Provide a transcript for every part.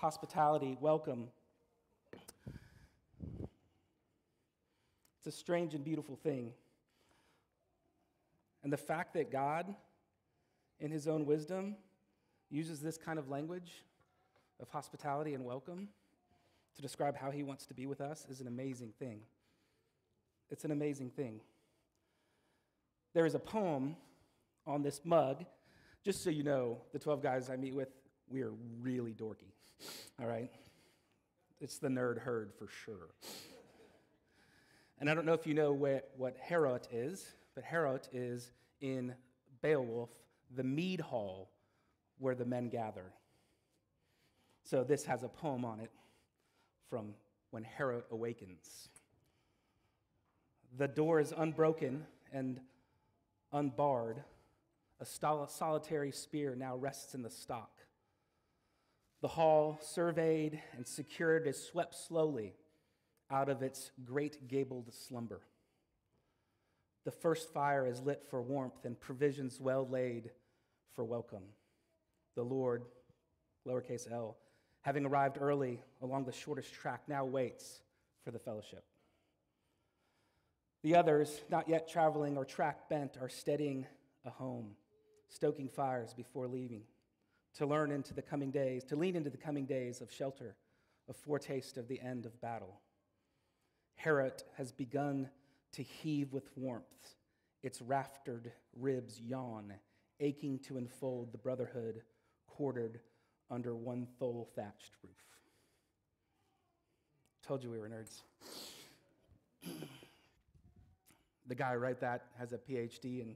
hospitality, welcome. It's a strange and beautiful thing. And the fact that God, in his own wisdom, uses this kind of language of hospitality and welcome to describe how he wants to be with us is an amazing thing. It's an amazing thing. There is a poem on this mug. Just so you know, the 12 guys I meet with, we are really dorky. All right? It's the nerd herd for sure. And I don't know if you know what, Heorot is, but Heorot is in Beowulf, the mead hall where the men gather. So this has a poem on it from when Heorot awakens. The door is unbroken and unbarred. A solitary spear now rests in the stock. The hall, surveyed and secured, is swept slowly out of its great gabled slumber. The first fire is lit for warmth and provisions well laid for welcome. The Lord, lowercase l, having arrived early along the shortest track, now waits for the fellowship. The others, not yet traveling or track bent, are steadying a home, stoking fires before leaving, to learn into the coming days, to lean into the coming days of shelter, a foretaste of the end of battle. Heorot has begun to heave with warmth. Its raftered ribs yawn, aching to enfold the brotherhood quartered under one thole thatched roof. Told you we were nerds. the guy who wrote that has a PhD in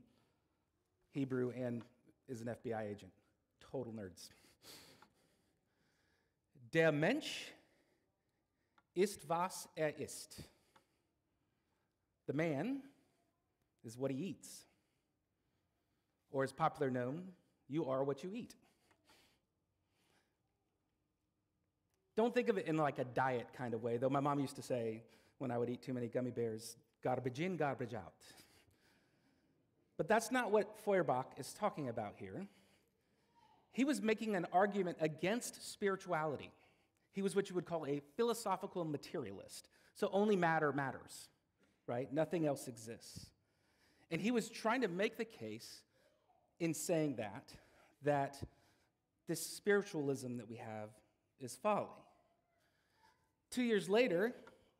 Hebrew and is an FBI agent. Total nerds. Der Mensch ist was er isst. The man is what he eats. Or, as popular known, you are what you eat. Don't think of it in like a diet kind of way, though my mom used to say when I would eat too many gummy bears, garbage in, garbage out. But that's not what Feuerbach is talking about here. He was making an argument against spirituality. He was what you would call a philosophical materialist. So only matter matters, right? Nothing else exists. And he was trying to make the case in saying that, that this spiritualism that we have is folly. Two years later,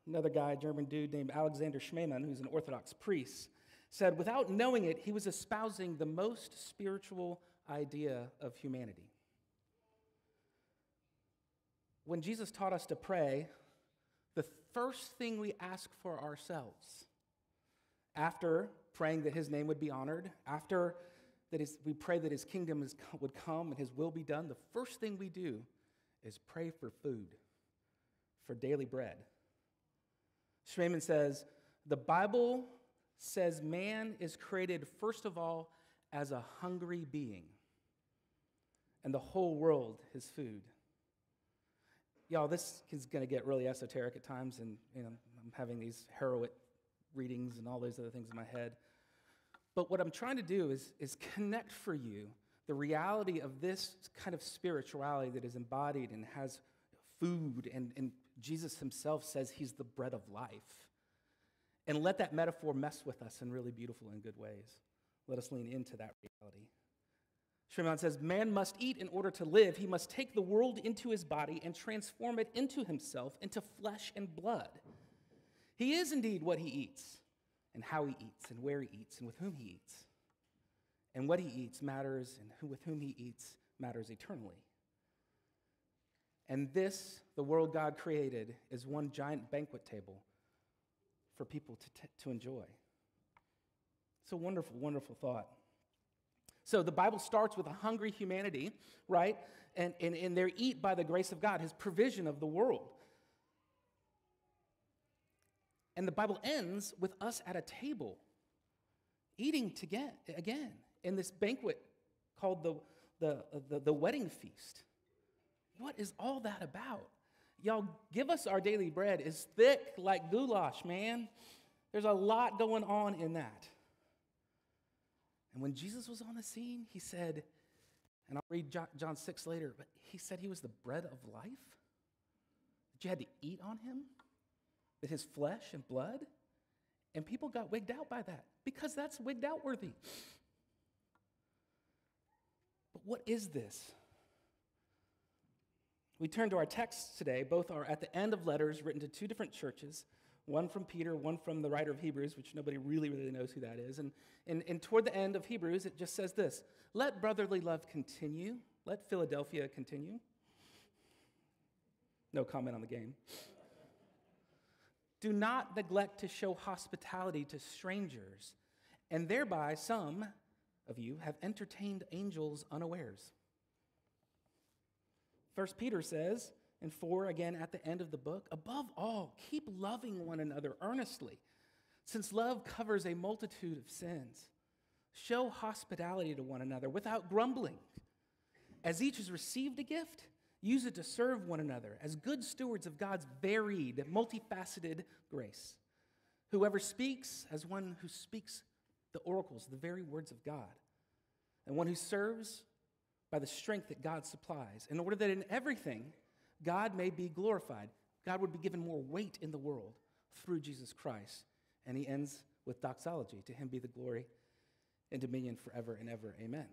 another guy, German dude named Alexander Schmemann, who's an Orthodox priest, said without knowing it, he was espousing the most spiritual idea of humanity. When Jesus taught us to pray, the first thing we ask for ourselves, after praying that his name would be honored, after that his, we pray that his kingdom is, would come and his will be done, the first thing we do is pray for food for daily bread. Schmemann says the Bible says man is created, first of all, as a hungry being, and the whole world is food. Y'all, this is going to get really esoteric at times, and you know, I'm having these Heorot readings and all those other things in my head. But what I'm trying to do is, is connect for you the reality of this kind of spirituality that is embodied and has food and, and Jesus himself says he's the bread of life. And let that metaphor mess with us in really beautiful and good ways. Let us lean into that reality. Schmemann says, Man must eat in order to live. He must take the world into his body and transform it into himself, into flesh and blood. He is indeed what he eats, and how he eats, and where he eats, and with whom he eats. And what he eats matters, and who, with whom he eats matters eternally. And this, the world God created, is one giant banquet table for people to, t- to enjoy. It's a wonderful, wonderful thought. So the Bible starts with a hungry humanity, right? And, and, and they're eat by the grace of God, his provision of the world. And the Bible ends with us at a table, eating together again in this banquet called the, the, the, the wedding feast. What is all that about? Y'all, give us our daily bread It's thick like goulash, man. There's a lot going on in that. And when Jesus was on the scene, he said, And I'll read John 6 later, but he said he was the bread of life, that you had to eat on him, that his flesh and blood, and people got wigged out by that because that's wigged out worthy. But what is this? We turn to our texts today. Both are at the end of letters written to two different churches one from Peter, one from the writer of Hebrews, which nobody really, really knows who that is. And, and, and toward the end of Hebrews, it just says this Let brotherly love continue, let Philadelphia continue. No comment on the game. Do not neglect to show hospitality to strangers, and thereby some of you have entertained angels unawares. First Peter says, and 4 again at the end of the book, above all, keep loving one another earnestly, since love covers a multitude of sins. Show hospitality to one another without grumbling. As each has received a gift, use it to serve one another as good stewards of God's varied, multifaceted grace. Whoever speaks, as one who speaks the oracles, the very words of God, and one who serves by the strength that God supplies, in order that in everything God may be glorified. God would be given more weight in the world through Jesus Christ. And he ends with doxology To him be the glory and dominion forever and ever. Amen.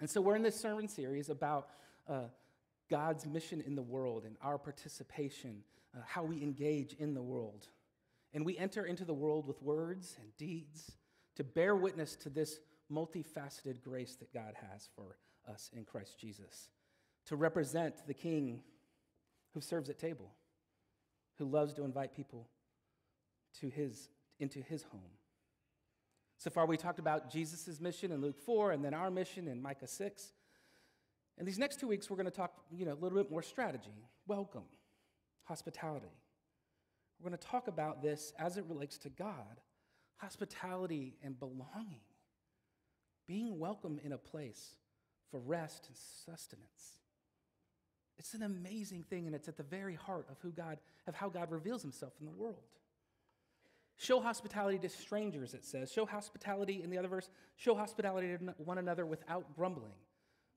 And so we're in this sermon series about uh, God's mission in the world and our participation, uh, how we engage in the world. And we enter into the world with words and deeds to bear witness to this multifaceted grace that God has for us in Christ Jesus, to represent the King who serves at table, who loves to invite people to his, into his home. So far, we talked about Jesus' mission in Luke 4 and then our mission in Micah 6. And these next two weeks, we're going to talk you know, a little bit more strategy, welcome, hospitality. We're going to talk about this as it relates to God hospitality and belonging being welcome in a place for rest and sustenance. It's an amazing thing, and it's at the very heart of who God, of how God reveals himself in the world. Show hospitality to strangers, it says. Show hospitality in the other verse, show hospitality to one another without grumbling.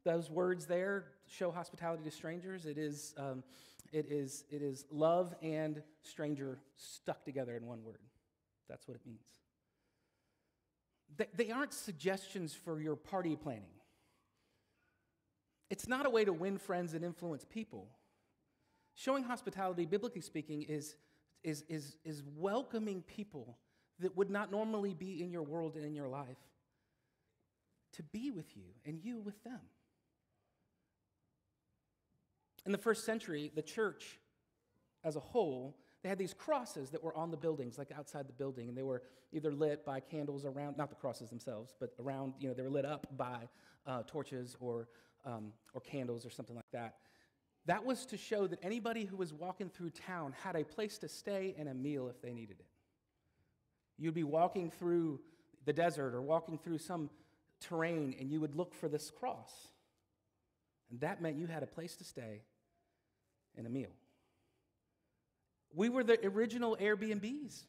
Those words there, show hospitality to strangers, it is, um, it is, it is love and stranger stuck together in one word. That's what it means. They aren't suggestions for your party planning. It's not a way to win friends and influence people. Showing hospitality, biblically speaking, is, is, is, is welcoming people that would not normally be in your world and in your life to be with you and you with them. In the first century, the church as a whole they had these crosses that were on the buildings, like outside the building, and they were either lit by candles around, not the crosses themselves, but around, you know, they were lit up by uh, torches or, um, or candles or something like that. That was to show that anybody who was walking through town had a place to stay and a meal if they needed it. You'd be walking through the desert or walking through some terrain, and you would look for this cross. And that meant you had a place to stay and a meal. We were the original Airbnbs.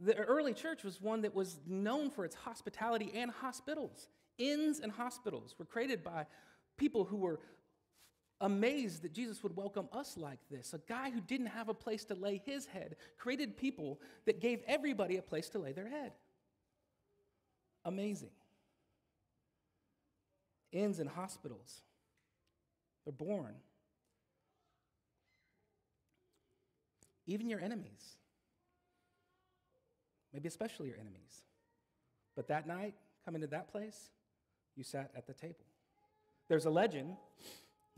The early church was one that was known for its hospitality and hospitals. Inns and hospitals were created by people who were amazed that Jesus would welcome us like this. A guy who didn't have a place to lay his head created people that gave everybody a place to lay their head. Amazing. Inns and hospitals. They're born even your enemies, maybe especially your enemies. But that night, coming to that place, you sat at the table. There's a legend.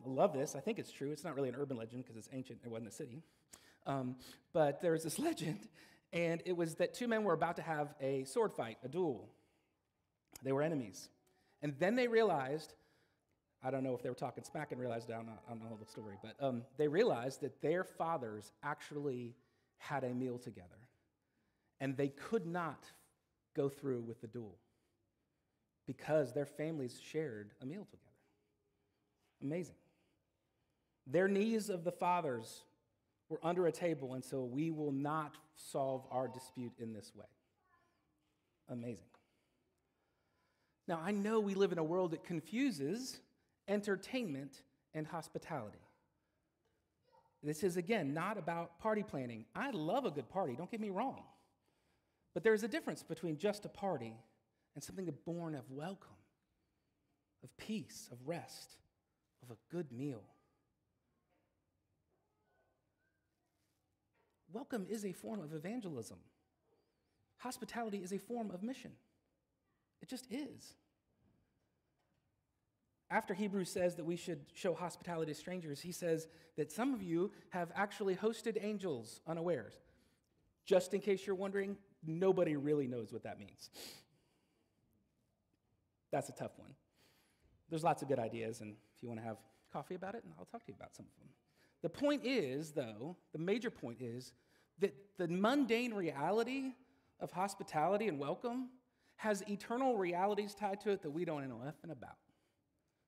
I love this. I think it's true. It's not really an urban legend because it's ancient. It wasn't a city. Um, but there's this legend, and it was that two men were about to have a sword fight, a duel. They were enemies. And then they realized I don't know if they were talking smack and realized, I don't know, I don't know the story, but um, they realized that their fathers actually had a meal together. And they could not go through with the duel because their families shared a meal together. Amazing. Their knees of the fathers were under a table, and so we will not solve our dispute in this way. Amazing. Now, I know we live in a world that confuses entertainment and hospitality. This is, again, not about party planning. I love a good party, don't get me wrong. But there's a difference between just a party and something born of welcome, of peace, of rest, of a good meal. Welcome is a form of evangelism. Hospitality is a form of mission. It just is. After Hebrews says that we should show hospitality to strangers, he says that some of you have actually hosted angels unawares. Just in case you're wondering, nobody really knows what that means. That's a tough one. There's lots of good ideas, and if you want to have coffee about it, and I'll talk to you about some of them. The point is, though, the major point is that the mundane reality of hospitality and welcome has eternal realities tied to it that we don't know nothing about.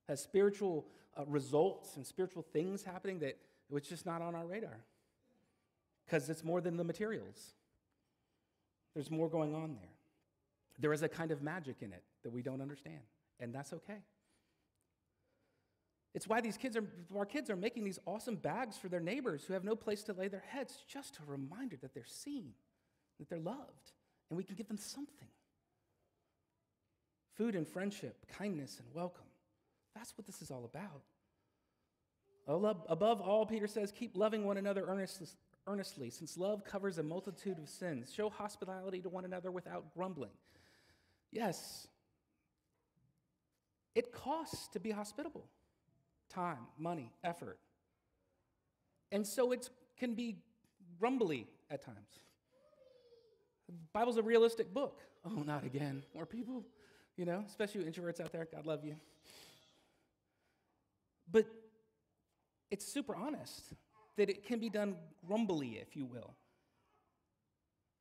Has spiritual uh, results and spiritual things happening that it's just not on our radar. Because it's more than the materials. There's more going on there. There is a kind of magic in it that we don't understand, and that's okay. It's why these kids are, our kids are making these awesome bags for their neighbors who have no place to lay their heads, just a reminder that they're seen, that they're loved, and we can give them something. Food and friendship, kindness and welcome. That's what this is all about. Above all, Peter says, keep loving one another earnestly, since love covers a multitude of sins. Show hospitality to one another without grumbling. Yes, it costs to be hospitable time, money, effort. And so it can be grumbly at times. The Bible's a realistic book. Oh, not again. More people, you know, especially introverts out there. God love you. But it's super honest that it can be done grumbly, if you will.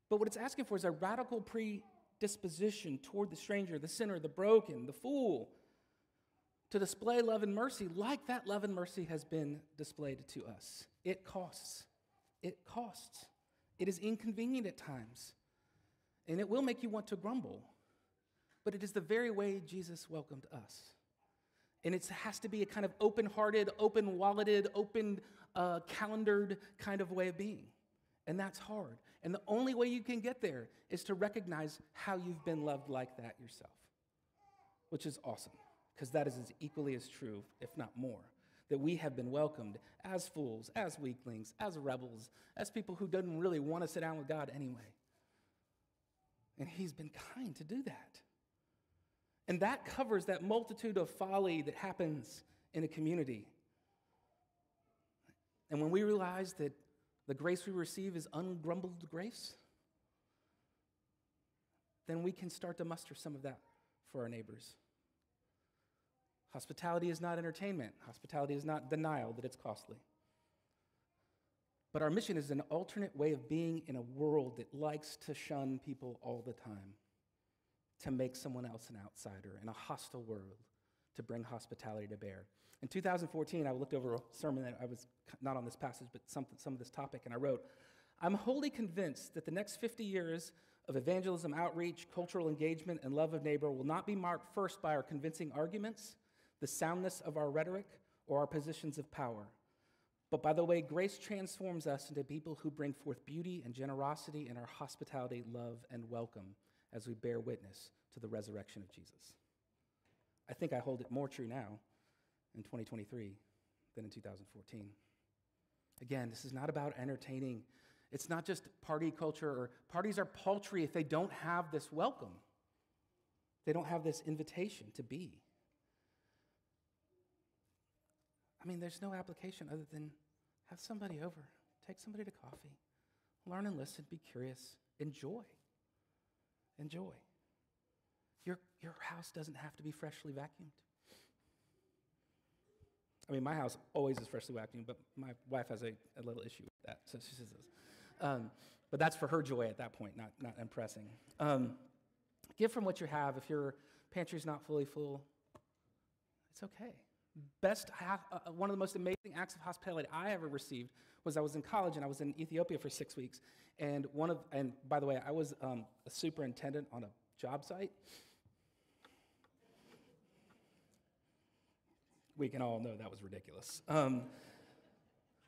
But what it's asking for is a radical predisposition toward the stranger, the sinner, the broken, the fool, to display love and mercy like that love and mercy has been displayed to us. It costs. It costs. It is inconvenient at times. And it will make you want to grumble. But it is the very way Jesus welcomed us. And it has to be a kind of open hearted, open walleted, open uh, calendared kind of way of being. And that's hard. And the only way you can get there is to recognize how you've been loved like that yourself, which is awesome because that is as equally as true, if not more, that we have been welcomed as fools, as weaklings, as rebels, as people who didn't really want to sit down with God anyway. And He's been kind to do that. And that covers that multitude of folly that happens in a community. And when we realize that the grace we receive is ungrumbled grace, then we can start to muster some of that for our neighbors. Hospitality is not entertainment, hospitality is not denial that it's costly. But our mission is an alternate way of being in a world that likes to shun people all the time, to make someone else an outsider in a hostile world, to bring hospitality to bear. In 2014, I looked over a sermon that I was not on this passage, but some, some of this topic, and I wrote, I'm wholly convinced that the next 50 years of evangelism, outreach, cultural engagement, and love of neighbor will not be marked first by our convincing arguments the soundness of our rhetoric, or our positions of power. But by the way, grace transforms us into people who bring forth beauty and generosity in our hospitality, love, and welcome as we bear witness to the resurrection of Jesus. I think I hold it more true now in 2023 than in 2014. Again, this is not about entertaining. It's not just party culture, or parties are paltry if they don't have this welcome. They don't have this invitation to be. I mean, there's no application other than have somebody over, take somebody to coffee, learn and listen, be curious, enjoy. Enjoy. Your, your house doesn't have to be freshly vacuumed. I mean, my house always is freshly vacuumed, but my wife has a, a little issue with that. So she says, um, but that's for her joy at that point, not, not impressing. Um, give from what you have. If your pantry's not fully full, it's okay best, uh, one of the most amazing acts of hospitality I ever received was I was in college and I was in Ethiopia for six weeks. And one of, and by the way, I was um, a superintendent on a job site. we can all know that was ridiculous. Um,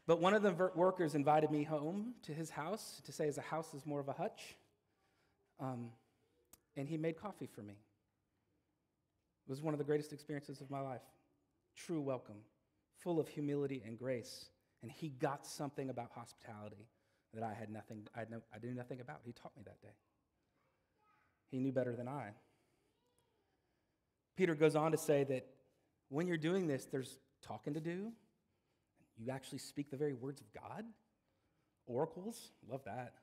but one of the workers invited me home to his house to say his house is more of a hutch. Um, and he made coffee for me. It was one of the greatest experiences of my life. True welcome, full of humility and grace. And he got something about hospitality that I had nothing, I, had no, I knew nothing about. He taught me that day. He knew better than I. Peter goes on to say that when you're doing this, there's talking to do. You actually speak the very words of God. Oracles, love that.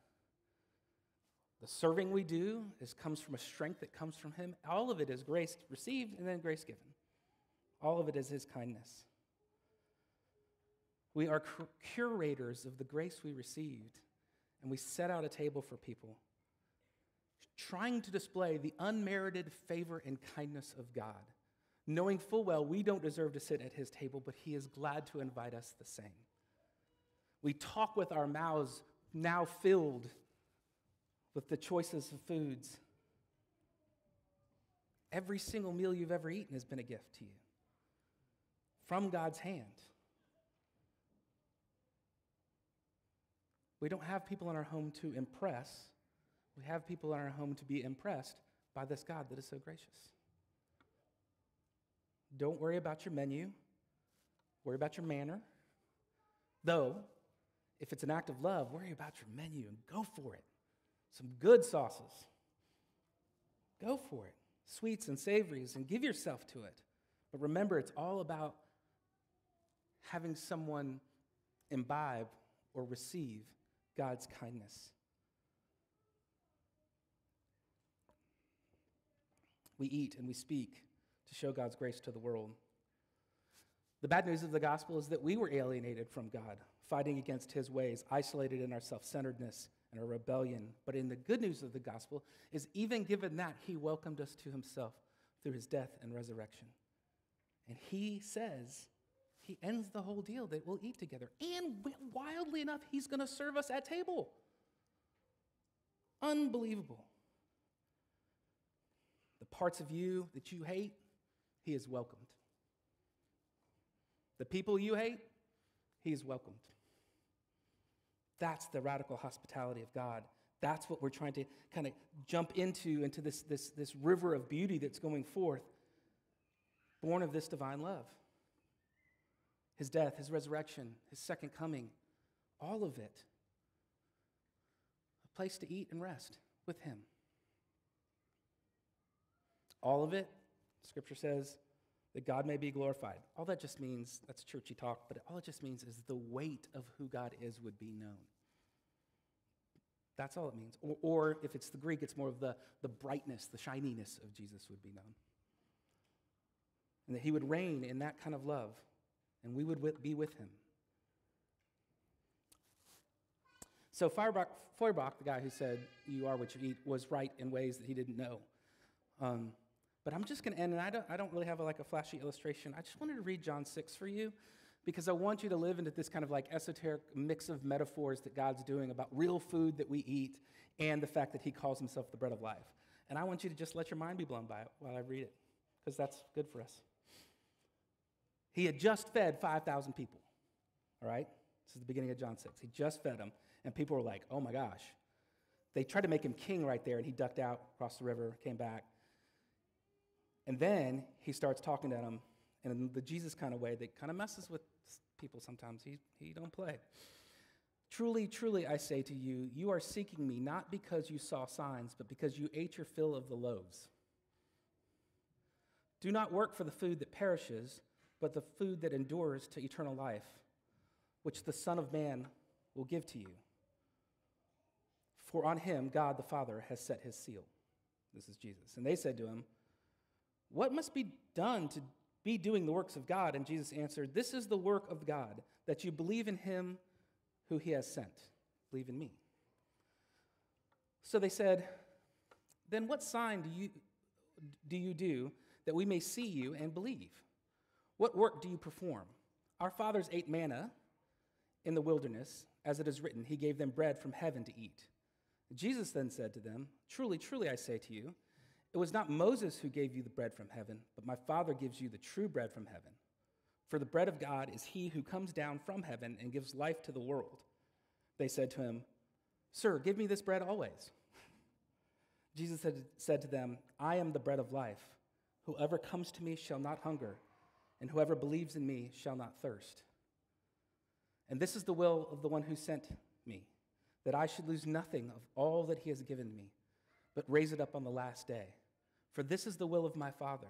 The serving we do is, comes from a strength that comes from Him. All of it is grace received and then grace given. All of it is His kindness. We are curators of the grace we received, and we set out a table for people, trying to display the unmerited favor and kindness of God, knowing full well we don't deserve to sit at His table, but He is glad to invite us the same. We talk with our mouths now filled with the choices of foods. Every single meal you've ever eaten has been a gift to you from God's hand. We don't have people in our home to impress. We have people in our home to be impressed by this God that is so gracious. Don't worry about your menu, worry about your manner. Though, if it's an act of love, worry about your menu and go for it some good sauces. Go for it. Sweets and savories, and give yourself to it. But remember, it's all about having someone imbibe or receive God's kindness. We eat and we speak to show God's grace to the world. The bad news of the gospel is that we were alienated from God, fighting against his ways, isolated in our self centeredness and our rebellion. But in the good news of the gospel is even given that, he welcomed us to himself through his death and resurrection. And he says, he ends the whole deal that we'll eat together. And wildly enough, he's going to serve us at table. Unbelievable. The parts of you that you hate, he is welcomed. The people you hate, he is welcomed. That's the radical hospitality of God. That's what we're trying to kind of jump into, into this, this, this river of beauty that's going forth, born of this divine love. His death, his resurrection, his second coming, all of it. A place to eat and rest with him. All of it, scripture says, that God may be glorified. All that just means, that's churchy talk, but all it just means is the weight of who God is would be known. That's all it means. Or, or if it's the Greek, it's more of the, the brightness, the shininess of Jesus would be known. And that he would reign in that kind of love, and we would be with him. So Feuerbach, Feuerbach, the guy who said, You are what you eat, was right in ways that he didn't know. Um, but I'm just going to end, and I don't, I don't really have a, like a flashy illustration. I just wanted to read John 6 for you because I want you to live into this kind of like esoteric mix of metaphors that God's doing about real food that we eat and the fact that He calls Himself the bread of life. And I want you to just let your mind be blown by it while I read it because that's good for us. He had just fed 5,000 people, all right? This is the beginning of John 6. He just fed them, and people were like, oh my gosh. They tried to make him king right there, and he ducked out, crossed the river, came back. And then he starts talking to them in the Jesus kind of way that kind of messes with people sometimes. He, he don't play. Truly, truly, I say to you, you are seeking me not because you saw signs, but because you ate your fill of the loaves. Do not work for the food that perishes, but the food that endures to eternal life, which the Son of Man will give to you. For on him God the Father has set his seal. This is Jesus. And they said to him, What must be done to be doing the works of God? And Jesus answered, This is the work of God, that you believe in him who he has sent. Believe in me. So they said, Then what sign do you do, you do that we may see you and believe? What work do you perform? Our fathers ate manna in the wilderness, as it is written, He gave them bread from heaven to eat. Jesus then said to them, Truly, truly, I say to you, it was not Moses who gave you the bread from heaven, but my Father gives you the true bread from heaven. For the bread of God is he who comes down from heaven and gives life to the world. They said to him, Sir, give me this bread always. Jesus said, said to them, I am the bread of life. Whoever comes to me shall not hunger, and whoever believes in me shall not thirst. And this is the will of the one who sent me, that I should lose nothing of all that he has given me, but raise it up on the last day. For this is the will of my Father,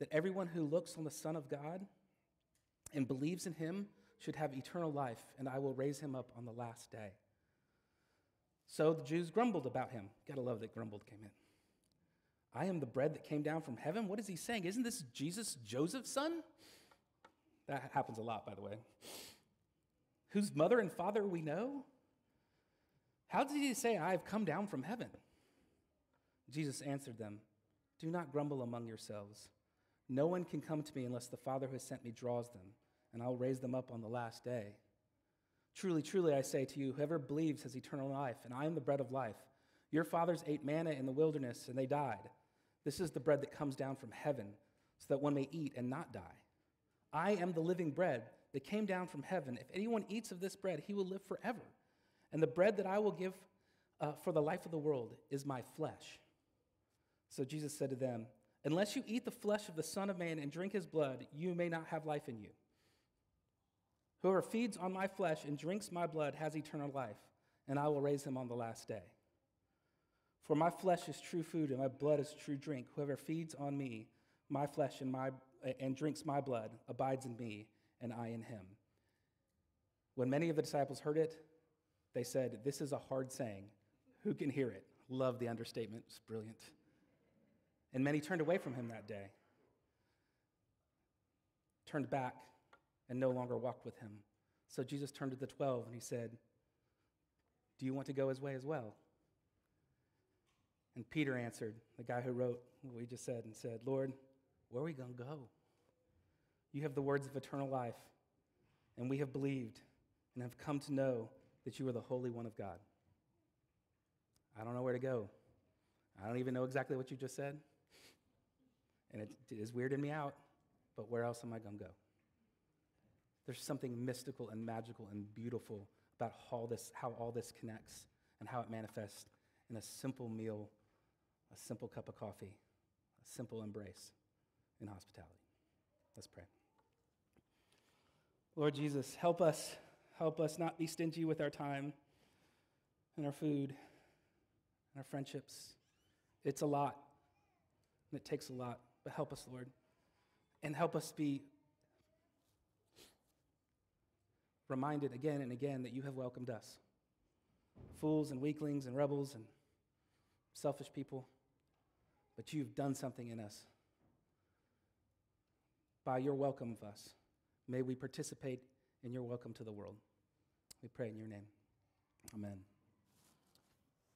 that everyone who looks on the Son of God and believes in him should have eternal life, and I will raise him up on the last day. So the Jews grumbled about him. Gotta love that grumbled came in. I am the bread that came down from heaven. What is he saying? Isn't this Jesus, Joseph's son? That happens a lot, by the way. Whose mother and father we know? How did he say, I have come down from heaven? Jesus answered them, Do not grumble among yourselves. No one can come to me unless the Father who has sent me draws them, and I will raise them up on the last day. Truly, truly, I say to you, whoever believes has eternal life, and I am the bread of life. Your fathers ate manna in the wilderness, and they died. This is the bread that comes down from heaven, so that one may eat and not die. I am the living bread that came down from heaven. If anyone eats of this bread, he will live forever. And the bread that I will give uh, for the life of the world is my flesh. So Jesus said to them, Unless you eat the flesh of the Son of Man and drink his blood, you may not have life in you. Whoever feeds on my flesh and drinks my blood has eternal life, and I will raise him on the last day. For my flesh is true food, and my blood is true drink. Whoever feeds on me, my flesh and, my, and drinks my blood abides in me, and I in him. When many of the disciples heard it, they said, This is a hard saying. Who can hear it? Love the understatement. It's brilliant. And many turned away from him that day, turned back, and no longer walked with him. So Jesus turned to the twelve and he said, Do you want to go his way as well? And Peter answered, the guy who wrote what we just said, and said, Lord, where are we going to go? You have the words of eternal life, and we have believed and have come to know that you are the Holy One of God. I don't know where to go. I don't even know exactly what you just said. And it is weirding me out, but where else am I going to go? There's something mystical and magical and beautiful about how, this, how all this connects and how it manifests in a simple meal, a simple cup of coffee, a simple embrace in hospitality. Let's pray. Lord Jesus, help us, help us not be stingy with our time and our food and our friendships. It's a lot, and it takes a lot. But help us, Lord. And help us be reminded again and again that you have welcomed us fools and weaklings and rebels and selfish people. But you've done something in us. By your welcome of us, may we participate in your welcome to the world. We pray in your name. Amen.